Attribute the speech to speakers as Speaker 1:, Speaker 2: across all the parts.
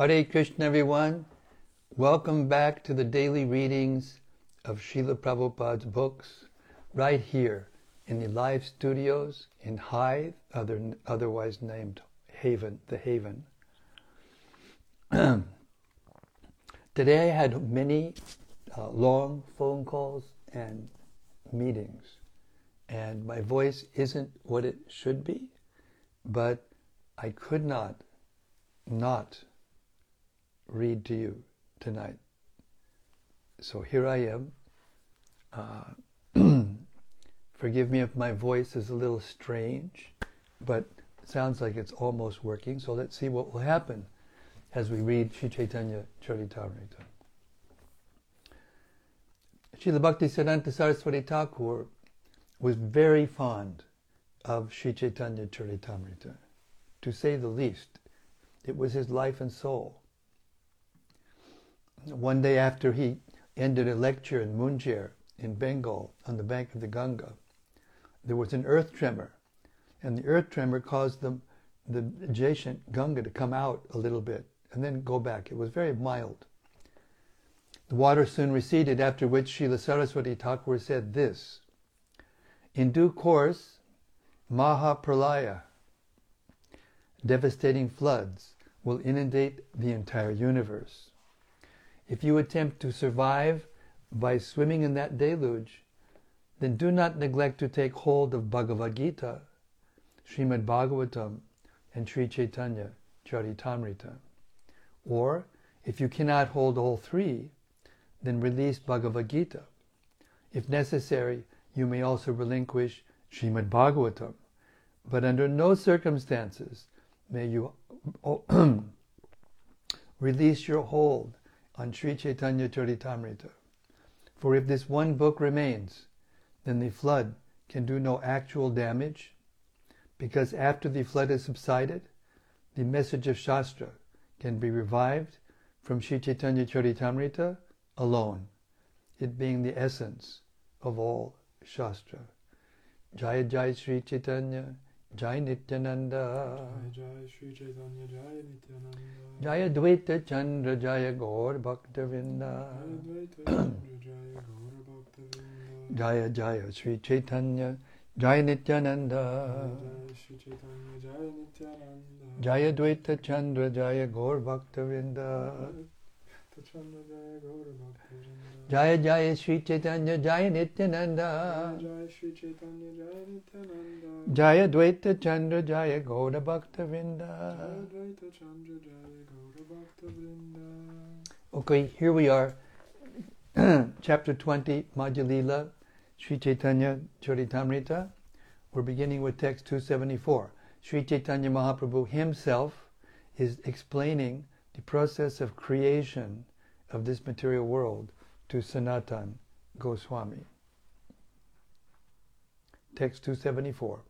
Speaker 1: Hare Krishna, everyone. Welcome back to the daily readings of Srila Prabhupada's books, right here in the live studios in Hythe, other, otherwise named Haven, the Haven. Today I had many uh, long phone calls and meetings, and my voice isn't what it should be, but I could not not read to you tonight. So here I am. Uh, forgive me if my voice is a little strange, but sounds like it's almost working. So let's see what will happen as we read Sri Chaitanya Charitamrita. Srila Bhakti Siddhanta Saraswati Thakur was very fond of Sri Chaitanya Charitamrita. To say the least, it was his life and soul. One day after he ended a lecture in Munjer in Bengal on the bank of the Ganga, there was an earth tremor, and the earth tremor caused the, the adjacent Ganga to come out a little bit and then go back. It was very mild. The water soon receded, after which Srila Saraswati Thakur said this In due course, Maha Pralaya, devastating floods, will inundate the entire universe. If you attempt to survive by swimming in that deluge, then do not neglect to take hold of Bhagavad Gita, Srimad Bhagavatam, and Sri Chaitanya Charitamrita. Or, if you cannot hold all three, then release Bhagavad Gita. If necessary, you may also relinquish Srimad Bhagavatam. But under no circumstances may you oh, release your hold on Sri Chaitanya Charitamrita. For if this one book remains, then the flood can do no actual damage, because after the flood has subsided, the message of Shastra can be revived from Sri Chaitanya Charitamrita alone, it being the essence of all Shastra. Jaya Jaya Sri Chaitanya, Jai Nityananda,
Speaker 2: Jai Shri Chaitanya Jai Nityananda.
Speaker 1: Jaya Dvaita Chandra, Jaya Gaur Bhaktavinda, Jaya Jaya Sri Chaitanya, Jai Nityananda, Jaya Dvaita Chandra, Jaya Gaur Bhaktavinda, Jaya Jaya Sri Chaitanya, Jaya Nityananda, Jaya Dvaita Chandra, Jaya Gaur Bhaktavinda. Okay, here we are, chapter 20, Madhyalila, Sri Chaitanya Charitamrita. We're beginning with text 274. Sri Chaitanya Mahaprabhu himself is explaining the process of creation of this material world to Sanatan Goswami. Text 274.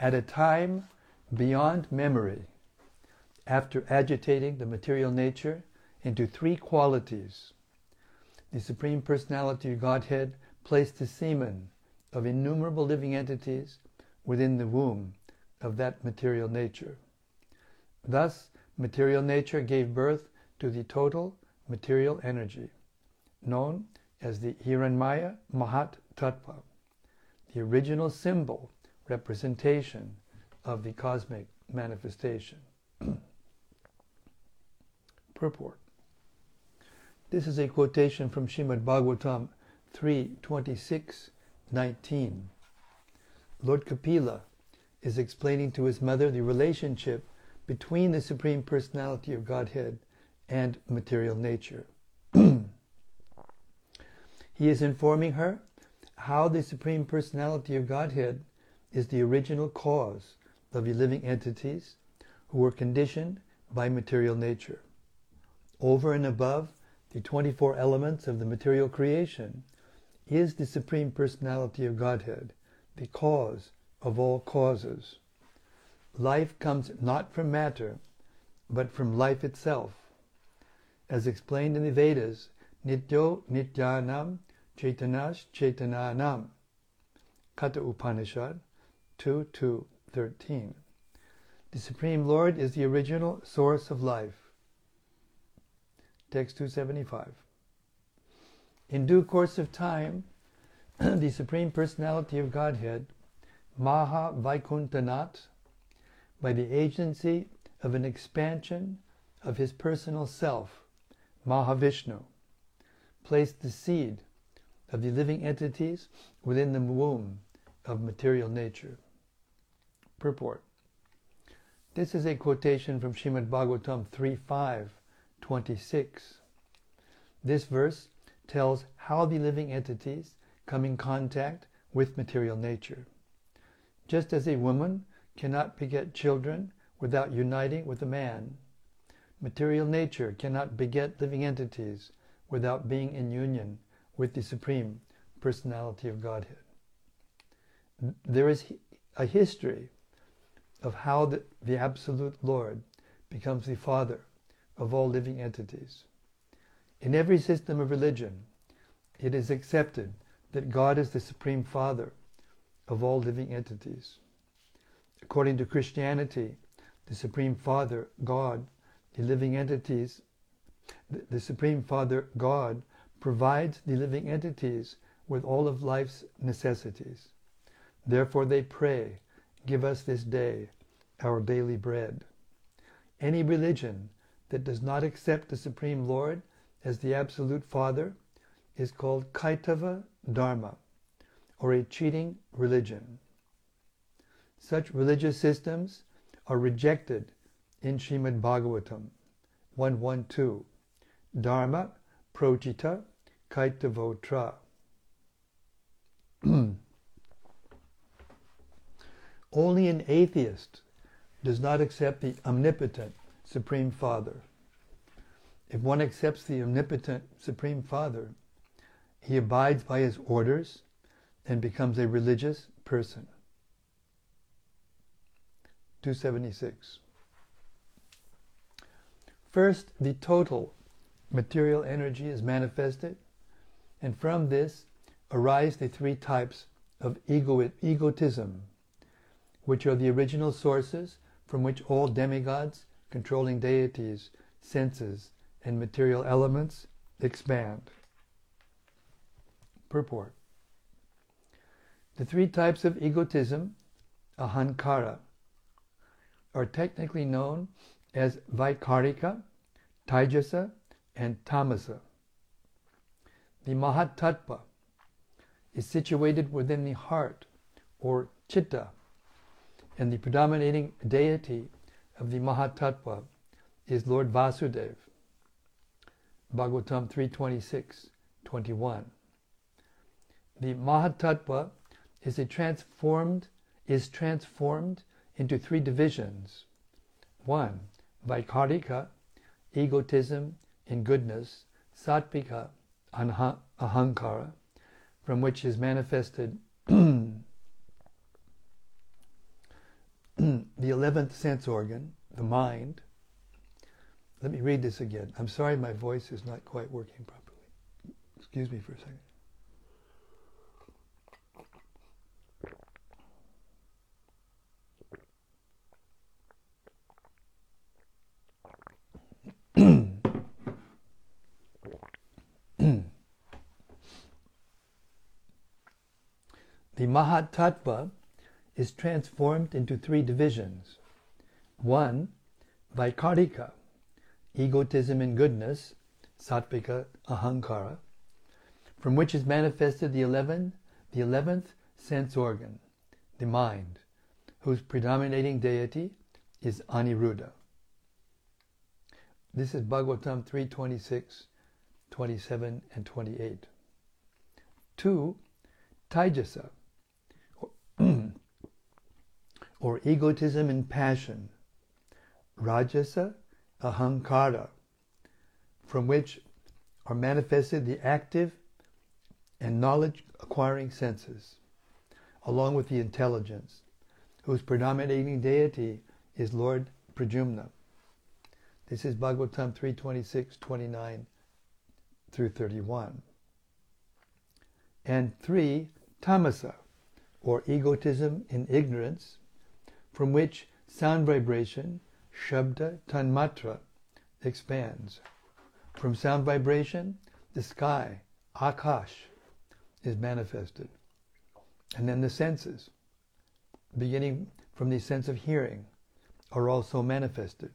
Speaker 1: At a time beyond memory, after agitating the material nature into three qualities, the Supreme Personality of Godhead placed the semen of innumerable living entities within the womb of that material nature. Thus, material nature gave birth to the total material energy, known as the Hiranmaya Mahat Tattva, the original symbol representation of the cosmic manifestation. Purport. This is a quotation from Shrimad Bhagavatam 3.26.19. Lord Kapila is explaining to his mother the relationship between the Supreme Personality of Godhead and material nature. he is informing her how the Supreme Personality of Godhead is the original cause of the living entities who were conditioned by material nature. Over and above the 24 elements of the material creation is the Supreme Personality of Godhead, the cause of all causes. Life comes not from matter, but from life itself. As explained in the Vedas, Nityo Nityanam Chaitanash Chaitananam, Katha Upanishad 2 2 13. The Supreme Lord is the original source of life. Text 275. In due course of time, the Supreme Personality of Godhead, Maha Vaikuntanath, by the agency of an expansion of his personal self, Mahavishnu, placed the seed of the living entities within the womb of material nature. Purport. This is a quotation from Srimad Bhagavatam 3.5, 26. This verse tells how the living entities come in contact with material nature. Just as a woman cannot beget children without uniting with a man, material nature cannot beget living entities without being in union with the Supreme Personality of Godhead. There is a history of how the, the Absolute Lord becomes the Father of all living entities. In every system of religion, it is accepted that God is the Supreme Father of all living entities. According to Christianity, the Supreme Father, God, the living entities, the, the Supreme Father, God, provides the living entities with all of life's necessities. Therefore they pray, Give us this day our daily bread. Any religion that does not accept the Supreme Lord as the Absolute Father is called Kaitava Dharma, or a cheating religion. Such religious systems are rejected in Srimad Bhagavatam 112, Dharma Projjhita Kaitavotra. Only an atheist does not accept the omnipotent Supreme Father. If one accepts the omnipotent Supreme Father, he abides by his orders and becomes a religious person. 276. First, the total material energy is manifested, and from this arise the three types of ego- egotism, which are the original sources from which all demigods, controlling deities, senses, and material elements expand. Purport The three types of egotism, ahankara, are technically known as Vaikarika, Taijasa, and Tamasa. The Mahatattva is situated within the heart, or Chitta, and the predominating deity of the Mahatattva is Lord Vasudeva. Bhagavatam 326, 21. The Mahatattva is transformed is transformed into three divisions. One, Vaikarika, egotism in goodness, Sattvika, ahankara, from which is manifested the 11th sense organ, the mind. Let me read this again. I'm sorry my voice is not quite working properly. Excuse me for a second. The Mahatattva is transformed into three divisions. One, Vaikarika, egotism and goodness, Sattvika, Ahankara, from which is manifested the 11th, the 11th sense organ, the mind, whose predominating deity is Aniruddha. This is Bhagavatam 326, 27, and 28. Two, Taijasa, or egotism and passion, rajasa, ahankara, from which are manifested the active and knowledge acquiring senses, along with the intelligence, whose predominating deity is Lord Pradyumna. This is Bhagavatam 326, 29 through 31. And three, tamasa, or egotism in ignorance, from which sound vibration, Shabda Tanmatra, expands. From sound vibration, the sky, Akash, is manifested. And then the senses, beginning from the sense of hearing, are also manifested.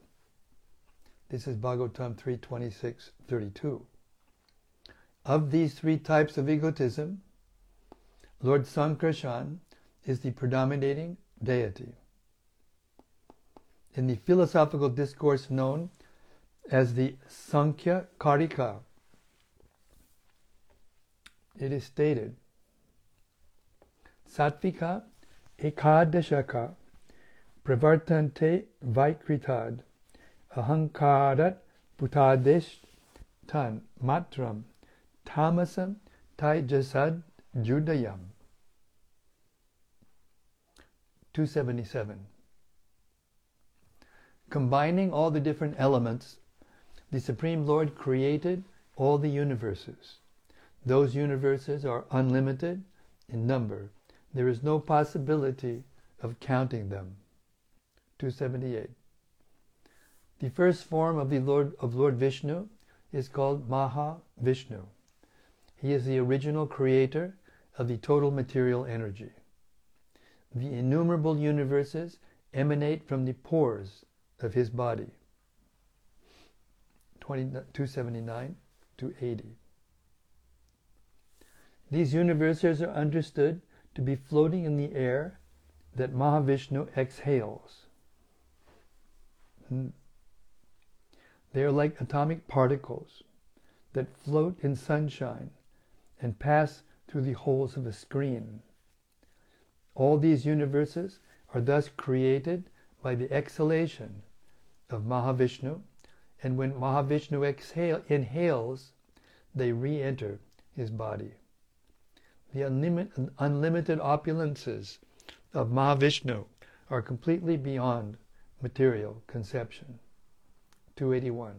Speaker 1: This is Bhagavatam 3.26, 32. Of these three types of egotism, Lord Sankarshan is the predominating deity. In the philosophical discourse known as the Sankhya Karika, it is stated, Sattvika ekadashaka pravartante vaikritad ahankarat bhutadesh tan matram tamasam taijasad judayam. 277 Combining all the different elements, the Supreme Lord created all the universes. Those universes are unlimited in number. There is no possibility of counting them. 278. The first form of the Lord of Lord Vishnu is called Maha Vishnu. He is the original creator of the total material energy. The innumerable universes emanate from the pores of his body. 279 to 80. These universes are understood to be floating in the air that Mahavishnu exhales. Hmm. They are like atomic particles that float in sunshine and pass through the holes of a screen. All these universes are thus created by the exhalation of Mahavishnu, and when Mahavishnu exhale, inhales, they re-enter his body. The unlimited, unlimited opulences of Mahavishnu are completely beyond material conception. 281.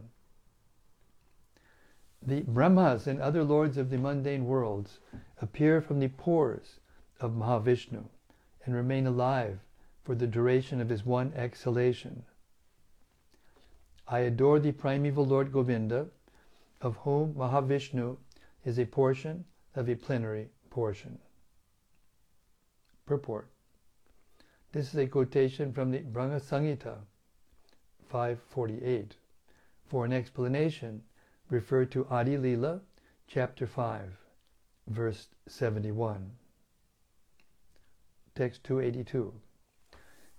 Speaker 1: The Brahmas and other lords of the mundane worlds appear from the pores of Mahavishnu and remain alive for the duration of his one exhalation. I adore the primeval Lord Govinda, of whom Mahavishnu is a portion of a plenary portion. Purport. This is a quotation from the Brahma Samhita 548. For an explanation, refer to Adi Lila, chapter 5, verse 71. Text 282.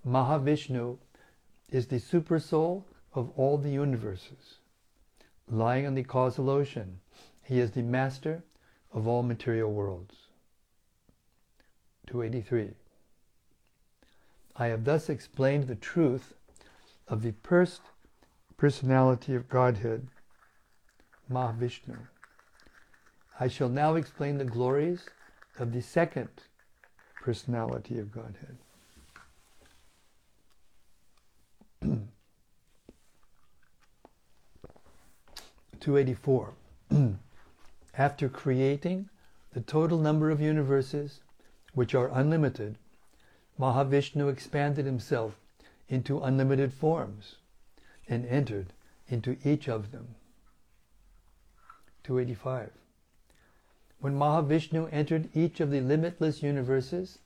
Speaker 1: Mahavishnu is the supersoul of all the universes. Lying on the causal ocean, he is the master of all material worlds. 283. I have thus explained the truth of the first personality of Godhead, Mahavishnu. I shall now explain the glories of the second personality of Godhead. Two eighty four. After creating the total number of universes, which are unlimited, Mahavishnu expanded himself into unlimited forms and entered into each of them. 285. When Mahavishnu entered each of the limitless universes,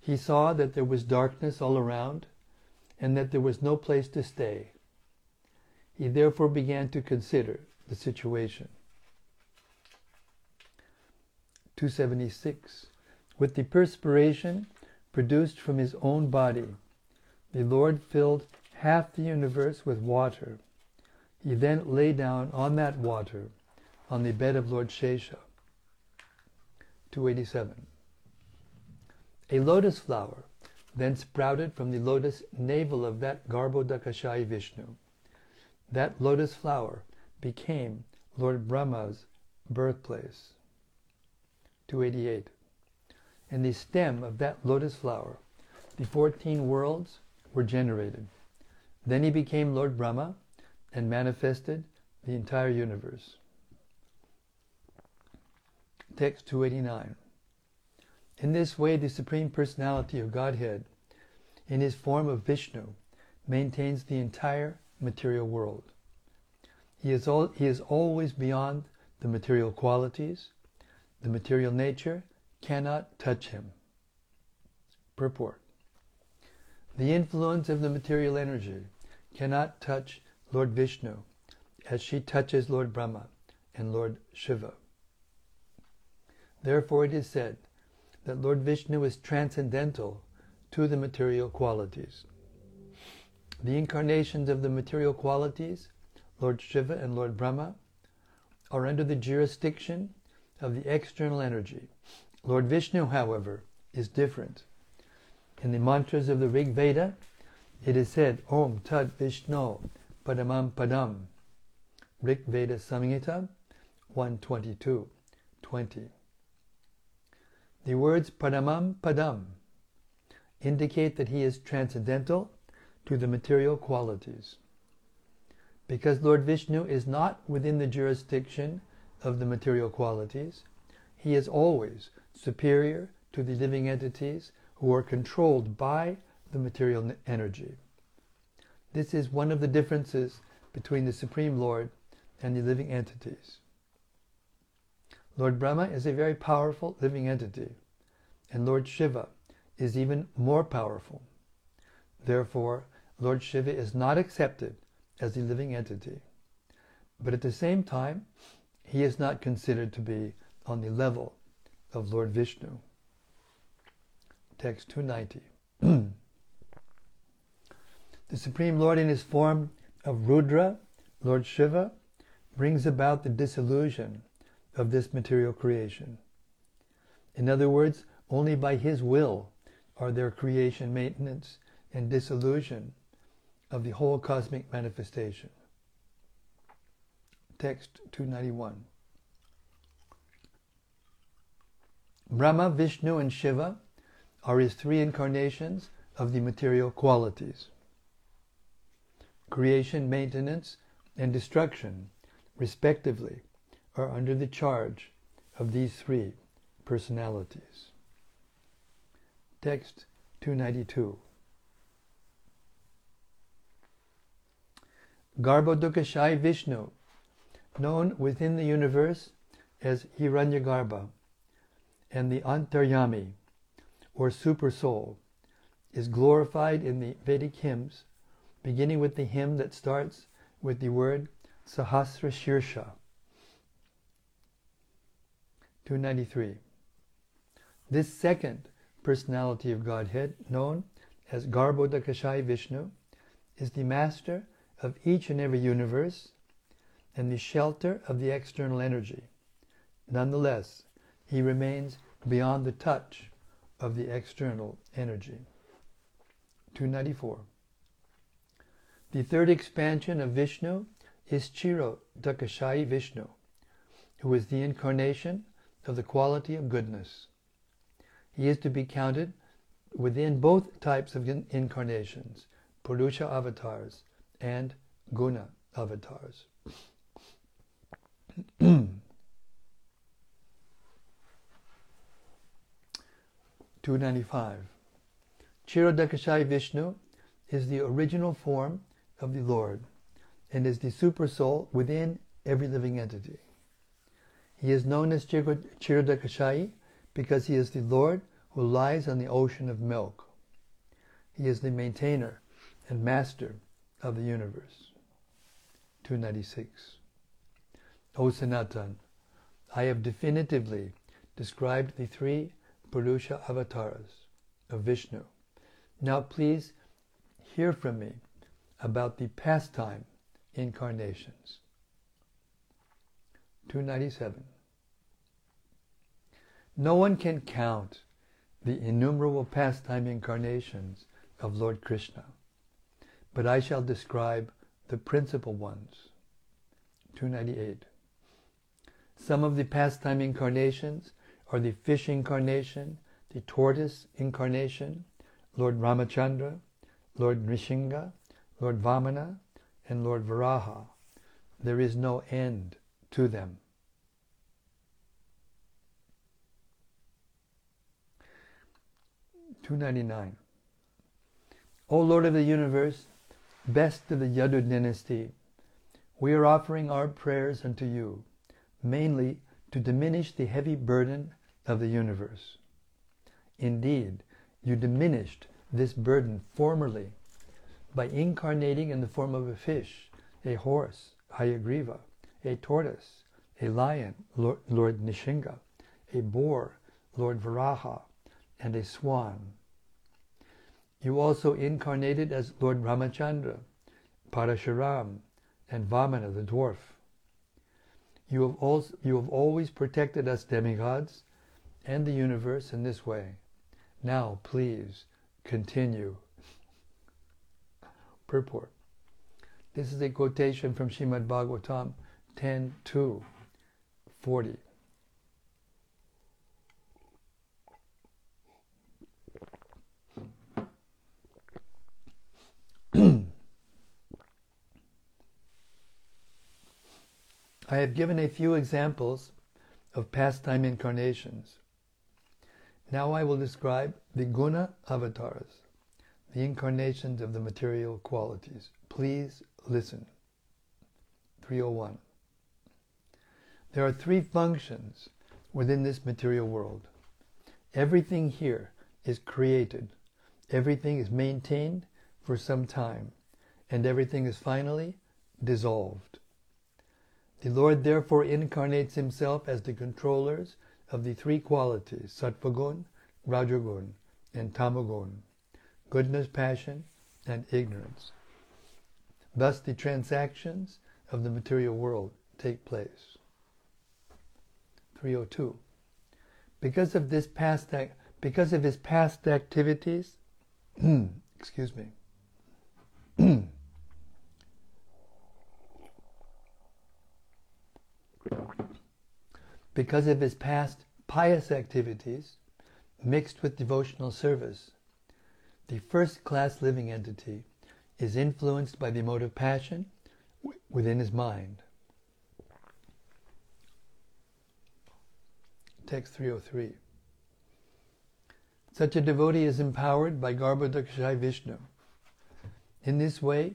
Speaker 1: he saw that there was darkness all around and that there was no place to stay. He therefore began to consider the situation. 276. With the perspiration produced from his own body, the Lord filled half the universe with water. He then lay down on that water on the bed of Lord Shesha. 287. A lotus flower then sprouted from the lotus navel of that Garbhodakashayi Vishnu. That lotus flower became Lord Brahma's birthplace. 288. In the stem of that lotus flower, the 14 worlds were generated. Then he became Lord Brahma and manifested the entire universe. Text 289. In this way, the Supreme Personality of Godhead, in his form of Vishnu, maintains the entire material world. He is, all, he is always beyond the material qualities. The material nature cannot touch him. Purport. The influence of the material energy cannot touch Lord Vishnu as she touches Lord Brahma and Lord Shiva. Therefore it is said that Lord Vishnu is transcendental to the material qualities. The incarnations of the material qualities, Lord Shiva and Lord Brahma, are under the jurisdiction of the external energy. Lord Vishnu, however, is different. In the mantras of the Rig Veda, it is said, Om Tat Vishnu Paramam Padam. Rig Veda Samhita 122 20. The words Paramam Padam indicate that he is transcendental to the material qualities. Because Lord Vishnu is not within the jurisdiction of the material qualities, he is always superior to the living entities who are controlled by the material energy. This is one of the differences between the Supreme Lord and the living entities. Lord Brahma is a very powerful living entity, and Lord Shiva is even more powerful. Therefore, Lord Shiva is not accepted as a living entity. But at the same time, he is not considered to be on the level of Lord Vishnu. Text 290. the Supreme Lord in his form of Rudra, Lord Shiva, brings about the dissolution of this material creation. In other words, only by his will are there creation, maintenance, and dissolution of the whole cosmic manifestation. Text 291. Brahma, Vishnu, and Shiva are his three incarnations of the material qualities. Creation, maintenance, and destruction, respectively, are under the charge of these three personalities. Text 292. Garbhodakashayi Vishnu, known within the universe as Hiranyagarbha, and the Antaryami, or Super Soul, is glorified in the Vedic hymns, beginning with the hymn that starts with the word Sahasra Shirsha. 293. This second personality of Godhead, known as Garbhodakashayi Vishnu, is the master of each and every universe and the shelter of the external energy. Nonetheless, he remains beyond the touch of the external energy. 294. The third expansion of Vishnu is Chiro Dakashayi Vishnu, who is the incarnation of the quality of goodness. He is to be counted within both types of incarnations, Purusha avatars and Guna avatars. 295. Kshirodakashayi Vishnu is the original form of the Lord and is the super soul within every living entity. He is known as Kshirodakashayi because he is the Lord who lies on the ocean of milk. He is the maintainer and master of the universe. 296. O Sanatan, I have definitively described the three Purusha avatars of Vishnu. Now please hear from me about the pastime incarnations. 297. No one can count the innumerable pastime incarnations of Lord Krishna, but I shall describe the principal ones. 298. Some of the pastime incarnations are the fish incarnation, the tortoise incarnation, Lord Ramachandra, Lord Nrisingha, Lord Vamana, and Lord Varaha. There is no end to them. Two ninety nine. O Lord of the universe, best of the Yadu dynasty, we are offering our prayers unto you, mainly to diminish the heavy burden of the universe. Indeed, you diminished this burden formerly by incarnating in the form of a fish, a horse, Hayagriva, a tortoise, a lion, Lord, Lord Nrisingha, a boar, Lord Varaha, and a swan. You also incarnated as Lord Ramachandra, Parashuram, and Vamana the dwarf. You have, also, you have always protected us demigods and the universe in this way. Now, please, continue. Purport. This is a quotation from Shrimad Bhagavatam 10 2 40. I have given a few examples of pastime incarnations. Now I will describe the guna avatars, the incarnations of the material qualities. Please listen. 301. There are three functions within this material world. Everything here is created, everything is maintained for some time, and everything is finally dissolved. The Lord therefore incarnates himself as the controllers of the three qualities, sattvagun, rajagun, and tamagun, goodness, passion, and ignorance. Thus the transactions of the material world take place. 302. Because of this past because of his past activities, excuse me. because of his past pious activities mixed with devotional service, the first class living entity is influenced by the motive passion within his mind. Text 303. Such a devotee is empowered by Garbhodakashayi Vishnu. In this way,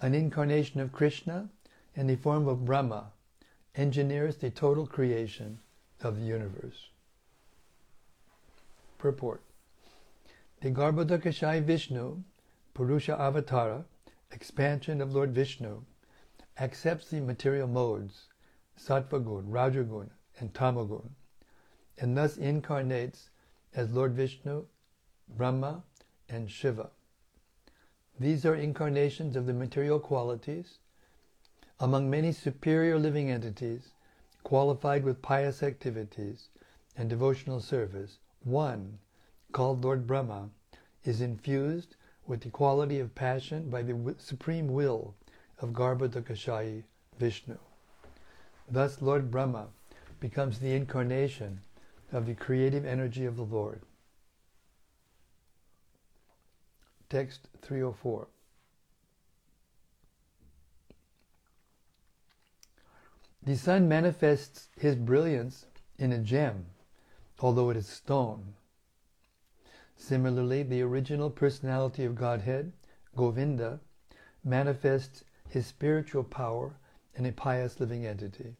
Speaker 1: an incarnation of Krishna in the form of Brahma engineers the total creation of the universe. Purport The Garbhodakashayi Vishnu, Purusha Avatara, expansion of Lord Vishnu, accepts the material modes, Sattvagun, Rajagun, and Tamagun, and thus incarnates as Lord Vishnu, Brahma, and Shiva. These are incarnations of the material qualities among many superior living entities qualified with pious activities and devotional service, one, called Lord Brahma, is infused with the quality of passion by the supreme will of Garbhodakashayi Vishnu. Thus, Lord Brahma becomes the incarnation of the creative energy of the Lord. Text 304. The sun manifests his brilliance in a gem, although it is stone. Similarly, the original personality of Godhead, Govinda, manifests his spiritual power in a pious living entity.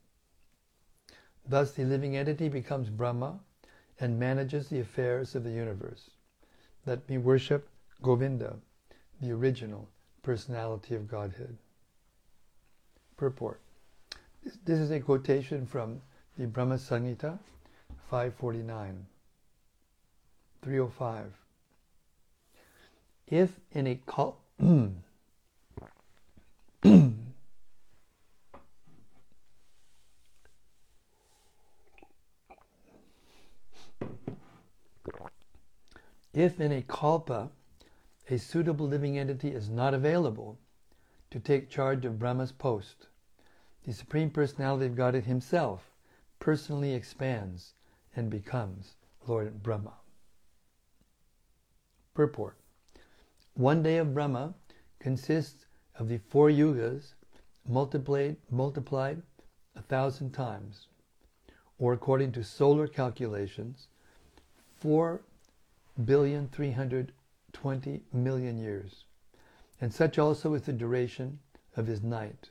Speaker 1: Thus, the living entity becomes Brahma and manages the affairs of the universe. Let me worship Govinda, the original personality of Godhead. Purport this is a quotation from the Brahma Samhita 549. 305. If in a cult. if in a kalpa a suitable living entity is not available to take charge of Brahma's post, the Supreme Personality of Godhead Himself personally expands and becomes Lord Brahma. Purport One day of Brahma consists of the four yugas multiplied, multiplied a thousand times, or according to solar calculations, four billion three hundred twenty million years. and such also is the duration of his night.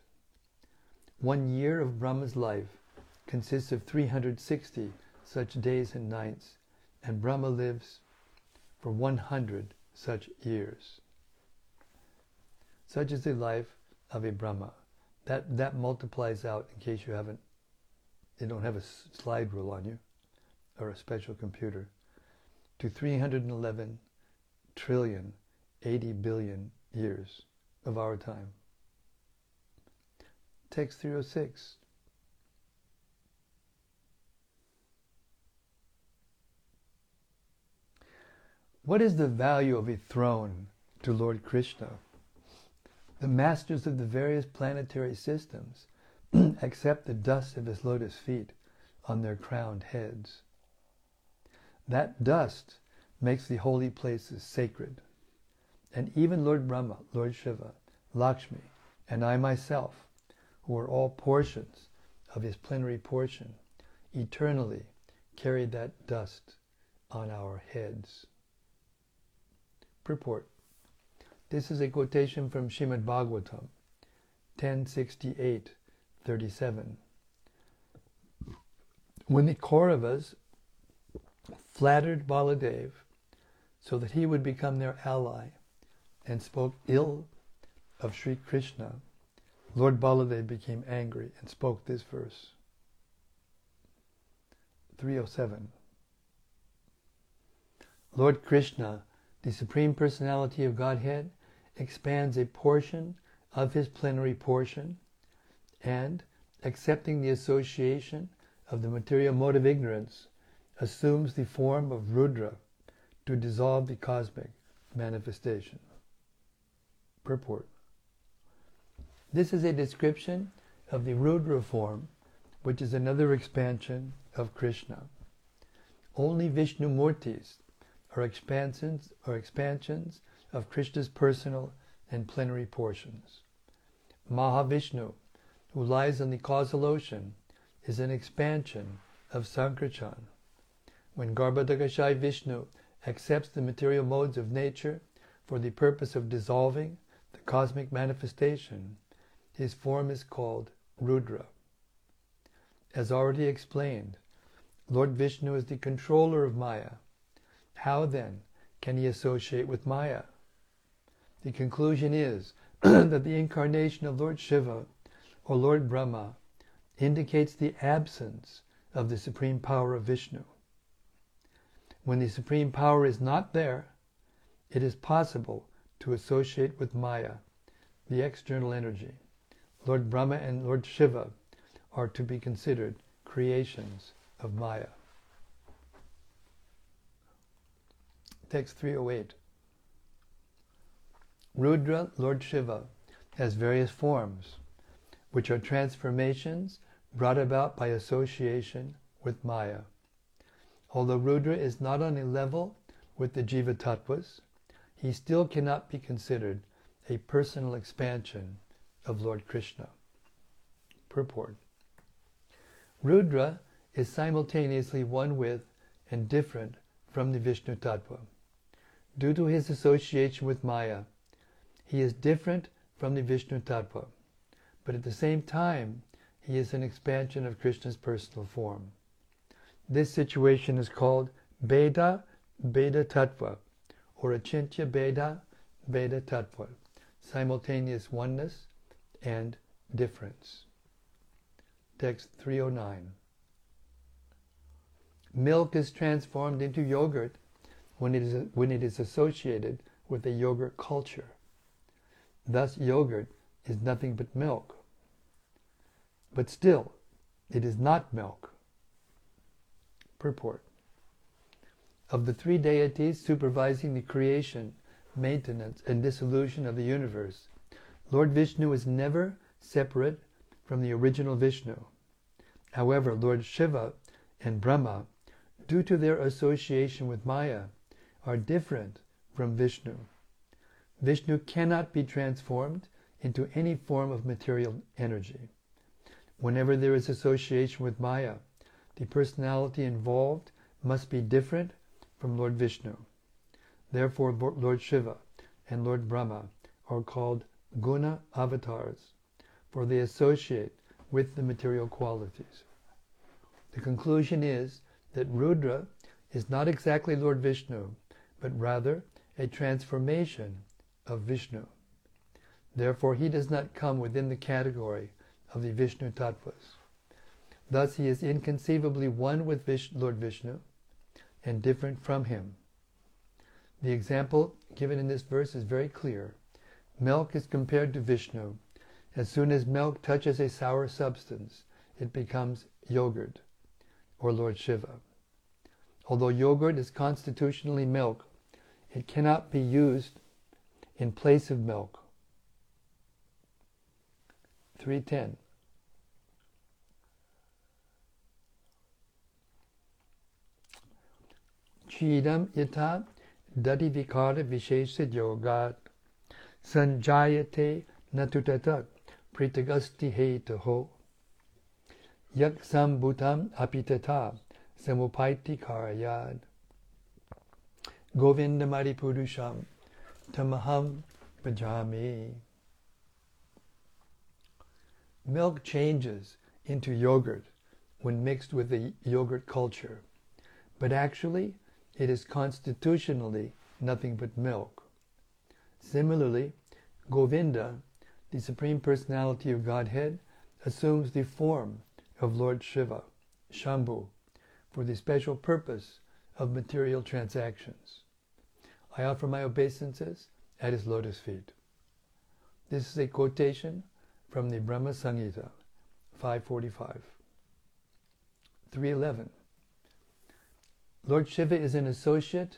Speaker 1: One year of Brahma's life consists of 360 such days and nights, and Brahma lives for 100 such years. Such is the life of a Brahma. That, that multiplies out, in case you haven't, you don't have a slide rule on you, or a special computer, to 311 trillion, 80 billion years of our time. Text 306. What is the value of a throne to Lord Krishna? The masters of the various planetary systems accept the dust of his lotus feet on their crowned heads. That dust makes the holy places sacred. And even Lord Brahma, Lord Shiva, Lakshmi, and I myself, who are all portions of his plenary portion, eternally carry that dust on our heads. Purport. This is a quotation from Shrimad Bhagavatam, 1068, 37. When the Kauravas flattered Baladev so that he would become their ally and spoke ill of Sri Krishna, Lord Baladev became angry and spoke this verse. 307. Lord Krishna the Supreme Personality of Godhead expands a portion of his plenary portion and, accepting the association of the material mode of ignorance, assumes the form of Rudra to dissolve the cosmic manifestation. Purport. This is a description of the Rudra form, which is another expansion of Krishna. Only Vishnu Murtis are expansions or expansions of Krishna's personal and plenary portions. Mahavishnu, who lies on the causal ocean, is an expansion of Sankarshan. When Garbhodakashayi Vishnu accepts the material modes of nature for the purpose of dissolving the cosmic manifestation, his form is called Rudra. As already explained, Lord Vishnu is the controller of Maya how then can he associate with Maya? The conclusion is that the incarnation of Lord Shiva or Lord Brahma indicates the absence of the supreme power of Vishnu. When the supreme power is not there, it is possible to associate with Maya, the external energy. Lord Brahma and Lord Shiva are to be considered creations of Maya. Text 308. Rudra, Lord Shiva, has various forms, which are transformations brought about by association with Maya. Although Rudra is not on a level with the Jiva Tattvas, he still cannot be considered a personal expansion of Lord Krishna. Purport Rudra is simultaneously one with and different from the Vishnu Tattva due to his association with Maya. He is different from the Vishnu Tattva, but at the same time, he is an expansion of Krishna's personal form. This situation is called Beda Beda Tattva, or Achintya Beda Beda Tattva, simultaneous oneness and difference. Text 309. Milk is transformed into yogurt when it is, when it is associated with a yogurt culture. Thus, yogurt is nothing but milk. But still, it is not milk. Purport Of the three deities supervising the creation, maintenance, and dissolution of the universe, Lord Vishnu is never separate from the original Vishnu. However, Lord Shiva and Brahma, due to their association with Maya, are different from Vishnu. Vishnu cannot be transformed into any form of material energy. Whenever there is association with Maya, the personality involved must be different from Lord Vishnu. Therefore, Lord Shiva and Lord Brahma are called guna avatars, for they associate with the material qualities. The conclusion is that Rudra is not exactly Lord Vishnu, but rather a transformation of Vishnu. Therefore, he does not come within the category of the Vishnu Tattvas. Thus, he is inconceivably one with Vish- Lord Vishnu and different from him. The example given in this verse is very clear. Milk is compared to Vishnu. As soon as milk touches a sour substance, it becomes yogurt, or Lord Shiva. Although yogurt is constitutionally milk, it cannot be used in place of milk. 310. Chidam yata dati vikara vishesha yogat sanjayate natutatak pritagasti hetaho yak sambhutam apitata samupaiti karayad govindamari purusham tamaham bhajami Milk changes into yogurt when mixed with the yogurt culture, but actually it is constitutionally nothing but milk. Similarly, Govinda, the Supreme Personality of Godhead, assumes the form of Lord Shiva, Shambhu, for the special purpose of material transactions. I offer my obeisances at his lotus feet. This is a quotation from the Brahma Samhita, 545. 311. Lord Shiva is an associate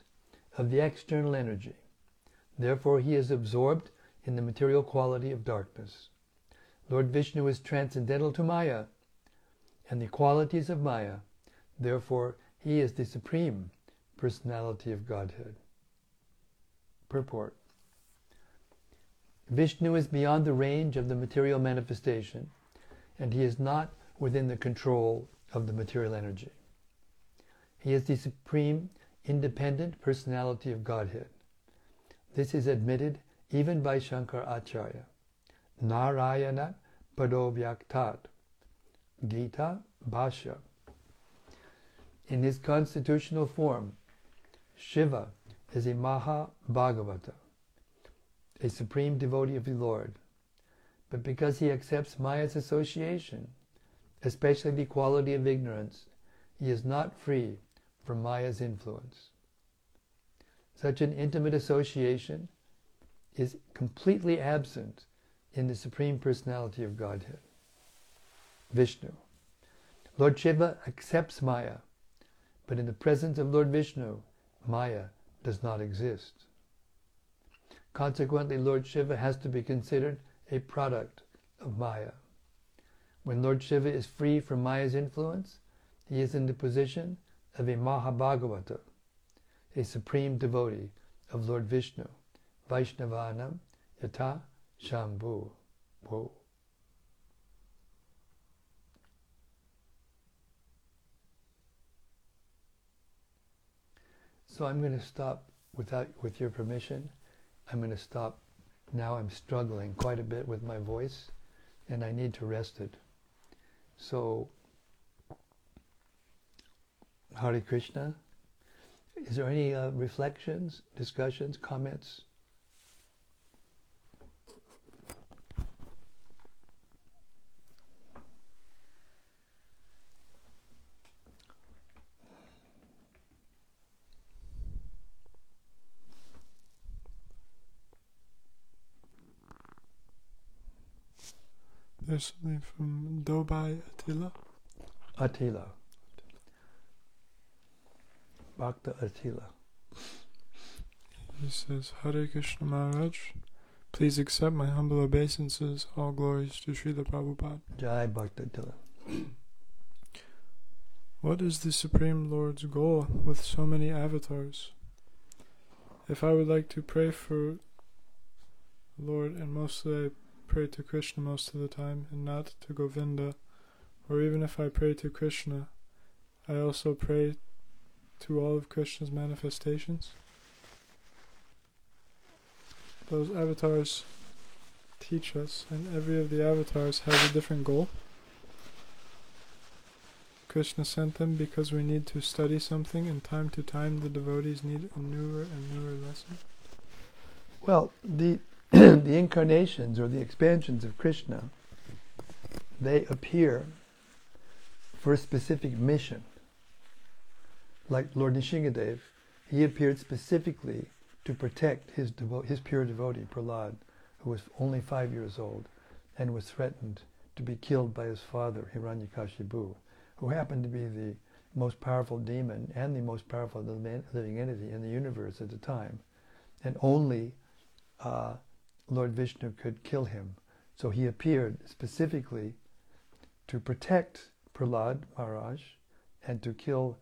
Speaker 1: of the external energy. Therefore, he is absorbed in the material quality of darkness. Lord Vishnu is transcendental to Maya and the qualities of Maya. Therefore, he is the supreme personality of Godhead. Purport Vishnu is beyond the range of the material manifestation, and he is not within the control of the material energy. He is the supreme, independent personality of Godhead. This is admitted even by Shankar Acharya. Narayana Padovyaktat. Gita Bhashya. In his constitutional form, Shiva is a Maha Bhagavata a supreme devotee of the Lord. But because he accepts Maya's association, especially the quality of ignorance, he is not free from Maya's influence. Such an intimate association is completely absent in the Supreme Personality of Godhead, Vishnu. Lord Shiva accepts Maya, but in the presence of Lord Vishnu, Maya does not exist. Consequently, Lord Shiva has to be considered a product of Maya. When Lord Shiva is free from Maya's influence, he is in the position of a Mahabhagavata, a supreme devotee of Lord Vishnu, Vaishnavanam Yata Shambhu. Whoa. So I'm going to stop without with your permission I'm going to stop. Now I'm struggling quite a bit with my voice and I need to rest it. So, Hare Krishna. Is there any uh, reflections, discussions, comments?
Speaker 2: There's something from Dobai Attila.
Speaker 1: Attila. Bhakta Attila.
Speaker 2: He says, Hare Krishna Maharaj, please accept my humble obeisances. All glories to Srila Prabhupada.
Speaker 1: Jai Bhakta Attila.
Speaker 2: What is the Supreme Lord's goal with so many avatars? If I would like to pray for Lord, and mostly I pray to Krishna most of the time and not to Govinda, or even if I pray to Krishna, I also pray to all of Krishna's manifestations. Those avatars teach us, and every of the avatars has a different goal. Krishna sent them because we need to study something, and time to time the devotees need a newer and newer lesson.
Speaker 1: Well, the the incarnations or the expansions of Krishna, they appear for a specific mission. Like Lord Nrisinghadev, he appeared specifically to protect his devo- his pure devotee Prahlad, who was only five years old and was threatened to be killed by his father Hiranyakashipu, who happened to be the most powerful demon and the most powerful living entity in the universe at the time, and only uh, Lord Vishnu could kill him. So he appeared specifically to protect Prahlad Maharaj and to kill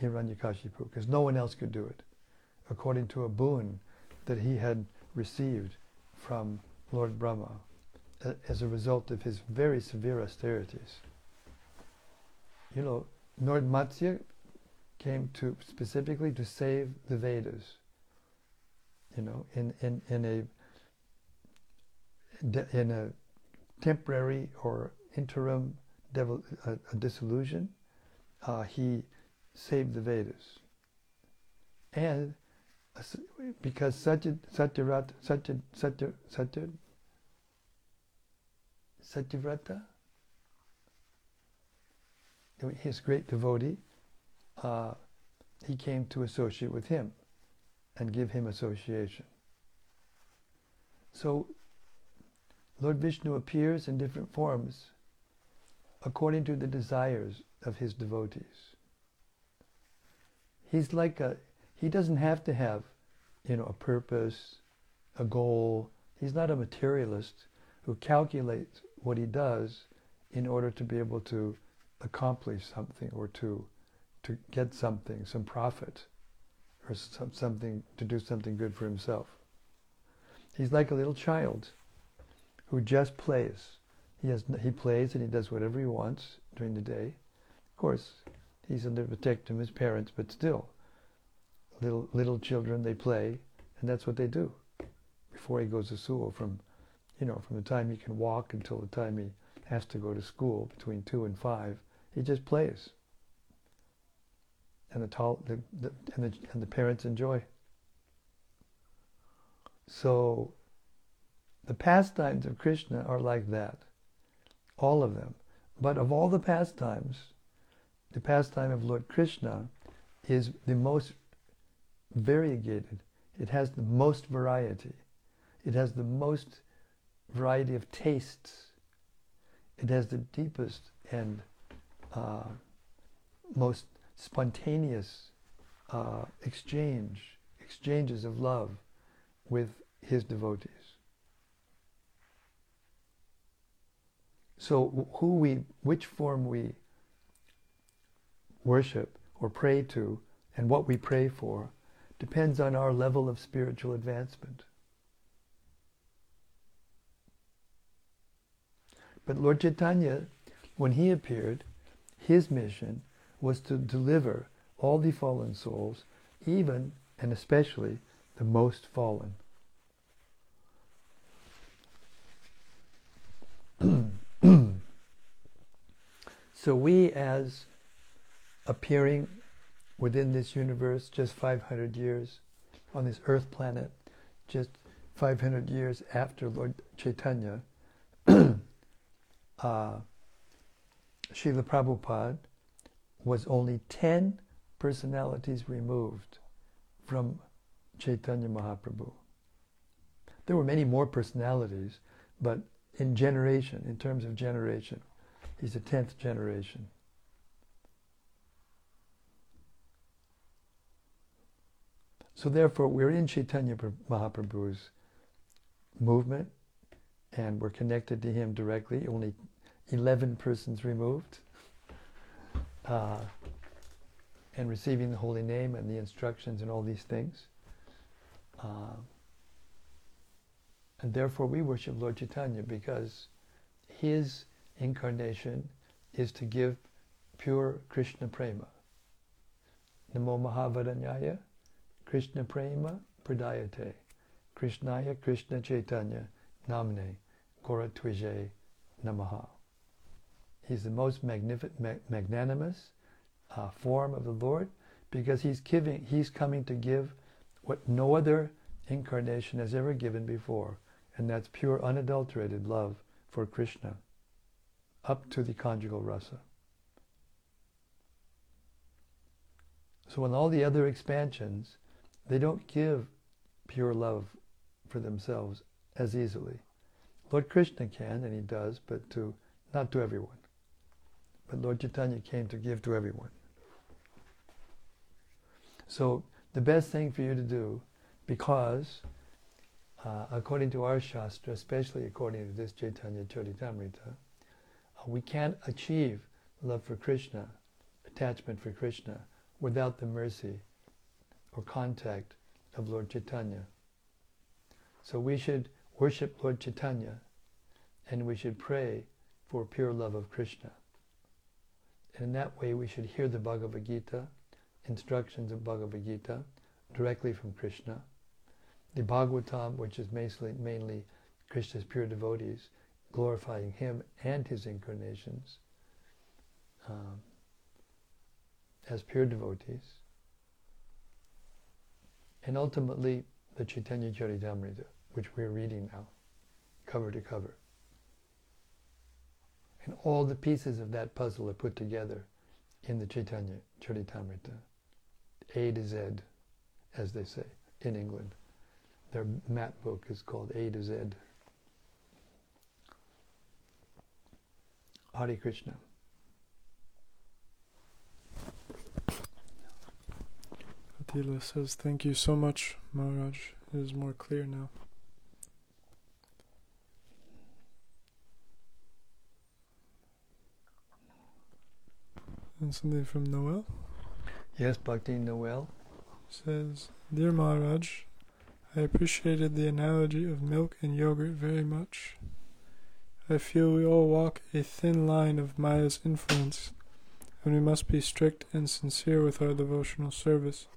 Speaker 1: Hiranyakashipu, because no one else could do it, according to a boon that he had received from Lord Brahma as a result of his very severe austerities. You know, Lord Matsya came to specifically to save the Vedas. You know, in, in, in a in a temporary or interim devil, a, a disillusion, uh, he saved the Vedas. And because Satya, Satyarat, Satya, Satya, Satya, Satyavrata, his great devotee, uh, he came to associate with him and give him association. So Lord Vishnu appears in different forms according to the desires of his devotees. He's like a, he doesn't have to have, you know, a purpose, a goal. He's not a materialist who calculates what he does in order to be able to accomplish something or to, to get something, some profit, or some, something, to do something good for himself. He's like a little child who just plays. He has he plays and he does whatever he wants during the day. Of course, he's under protection of his parents, but still, little little children they play, and that's what they do before he goes to school. From you know from the time he can walk until the time he has to go to school, between two and five, he just plays. And the tall the, the and the and the parents enjoy. So the pastimes of Krishna are like that, all of them. But of all the pastimes, the pastime of Lord Krishna is the most variegated. It has the most variety. It has the most variety of tastes. It has the deepest and uh, most spontaneous uh, exchange, exchanges of love with his devotees. So who we, which form we worship or pray to, and what we pray for, depends on our level of spiritual advancement. But Lord Chaitanya, when he appeared, his mission was to deliver all the fallen souls, even and especially the most fallen. So we, as appearing within this universe just 500 years on this earth planet, just 500 years after Lord Chaitanya, uh, Srila Prabhupada was only 10 personalities removed from Chaitanya Mahaprabhu. There were many more personalities, but in generation, in terms of generation, He's a 10th generation. So therefore, we're in Chaitanya Mahaprabhu's movement, and we're connected to him directly. Only 11 persons removed, uh, and receiving the holy name and the instructions and all these things. Uh, and therefore, we worship Lord Chaitanya because his incarnation is to give pure Krishna prema. Namo Mahavadanyaya, Krishna prema pradayate, Krishnaya Krishna Chaitanya namne, Goratvije Namaha. He's the most magnanimous uh, form of the Lord because he's giving, he's coming to give what no other incarnation has ever given before, and that's pure unadulterated love for Krishna, up to the conjugal rasa. So in all the other expansions, they don't give pure love for themselves as easily. Lord Krishna can, and he does, but to not to everyone. But Lord Chaitanya came to give to everyone. So the best thing for you to do, because uh, according to our Shastra, especially according to this Chaitanya Charitamrita, uh, we can't achieve love for Krishna, attachment for Krishna, without the mercy or contact of Lord Chaitanya. So we should worship Lord Chaitanya and we should pray for pure love of Krishna. And in that way we should hear the Bhagavad Gita, instructions of Bhagavad Gita, directly from Krishna. The Bhagavatam, which is mainly, mainly Krishna's pure devotees, glorifying him and his incarnations um, as pure devotees. And ultimately, the Chaitanya Charitamrita, which we're reading now, cover to cover. And all the pieces of that puzzle are put together in the Chaitanya Charitamrita, A to Z, as they say in England. Their map book is called A to Z. Hare Krishna.
Speaker 2: Attila says, Thank you so much, Maharaj. It is more clear now. And something from Noel
Speaker 1: Yes, Bhakti Noel.
Speaker 2: says, Dear Maharaj, I appreciated the analogy of milk and yogurt very much. I feel we all walk a thin line of Maya's influence, and we must be strict and sincere with our devotional service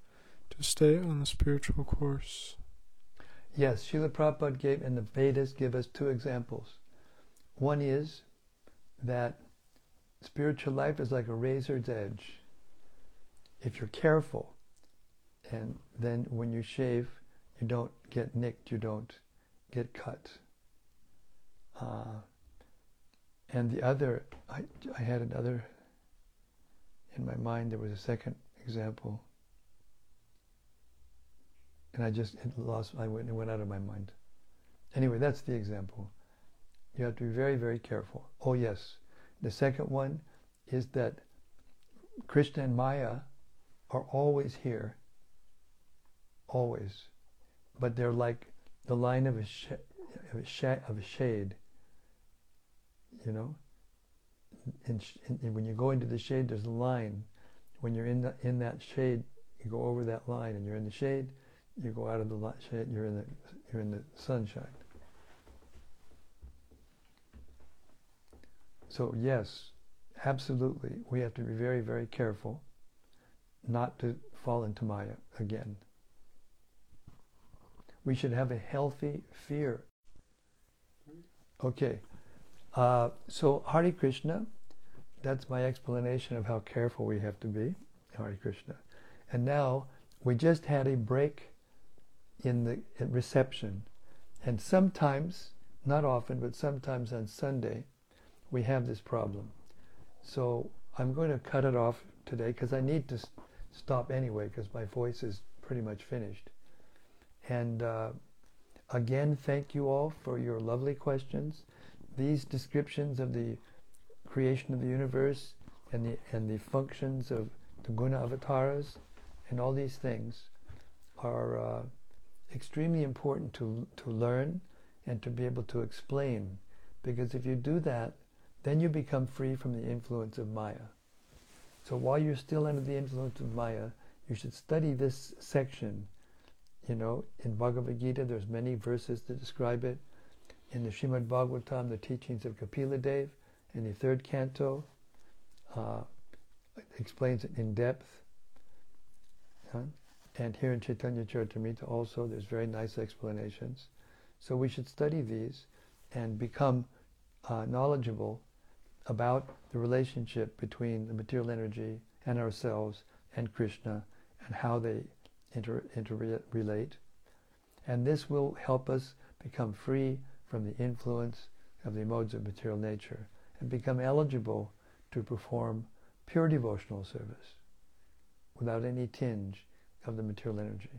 Speaker 2: to stay on the spiritual course.
Speaker 1: Yes, Srila Prabhupada gave, and the Vedas give us two examples. One is that spiritual life is like a razor's edge. If you're careful, and then when you shave, you don't get nicked, you don't get cut. Uh, and the other, I, I had another in my mind, there was a second example. And I just lost, I went, it went out of my mind. Anyway, that's the example. You have to be very, very careful. Oh, yes. The second one is that Krishna and Maya are always here. Always. But they're like the line of a, sh- of a, sh- of a shade. You know? In, in, when you go into the shade, there's a line. When you're in, the, in that shade, you go over that line and you're in the shade, you go out of the light shade, you're in the, you're in the sunshine. So yes, absolutely, we have to be very, very careful not to fall into Maya again. We should have a healthy fear. Okay, uh, so Hari Krishna, that's my explanation of how careful we have to be. Hari Krishna. And now we just had a break in the reception. And sometimes, not often, but sometimes on Sunday, we have this problem. So I'm going to cut it off today because I need to stop anyway because my voice is pretty much finished. And uh, again, thank you all for your lovely questions. These descriptions of the creation of the universe and the and the functions of the guna avatars and all these things are uh, extremely important to to learn and to be able to explain. Because if you do that then you become free from the influence of maya. So while you're still under the influence of maya you should study this section you know in bhagavad gita. There's many verses that describe it. In the Srimad Bhagavatam, the teachings of Kapila Dev, in the third canto, uh, explains it in depth. And here in Chaitanya Charitamrita also, there's very nice explanations. So we should study these and become uh, knowledgeable about the relationship between the material energy and ourselves and Krishna and how they inter- interrelate. And this will help us become free from the influence of the modes of material nature and become eligible to perform pure devotional service without any tinge of the material energy.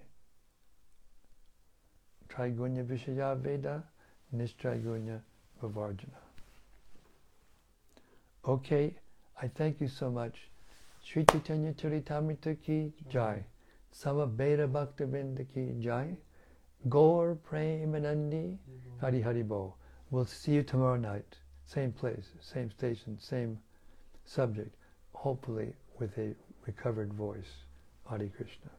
Speaker 1: Trigunya Vishaya Veda, Nishtrigunya Bhavarjuna. Okay, I thank you so much. Sri Chaitanya Charitamrita ki jai. Samaveta Bhaktavrinda ki jai. Gaur Premanandi Hari Hari Bo. We'll see you tomorrow night. Same place, same station, same subject. Hopefully with a recovered voice. Hare Krishna.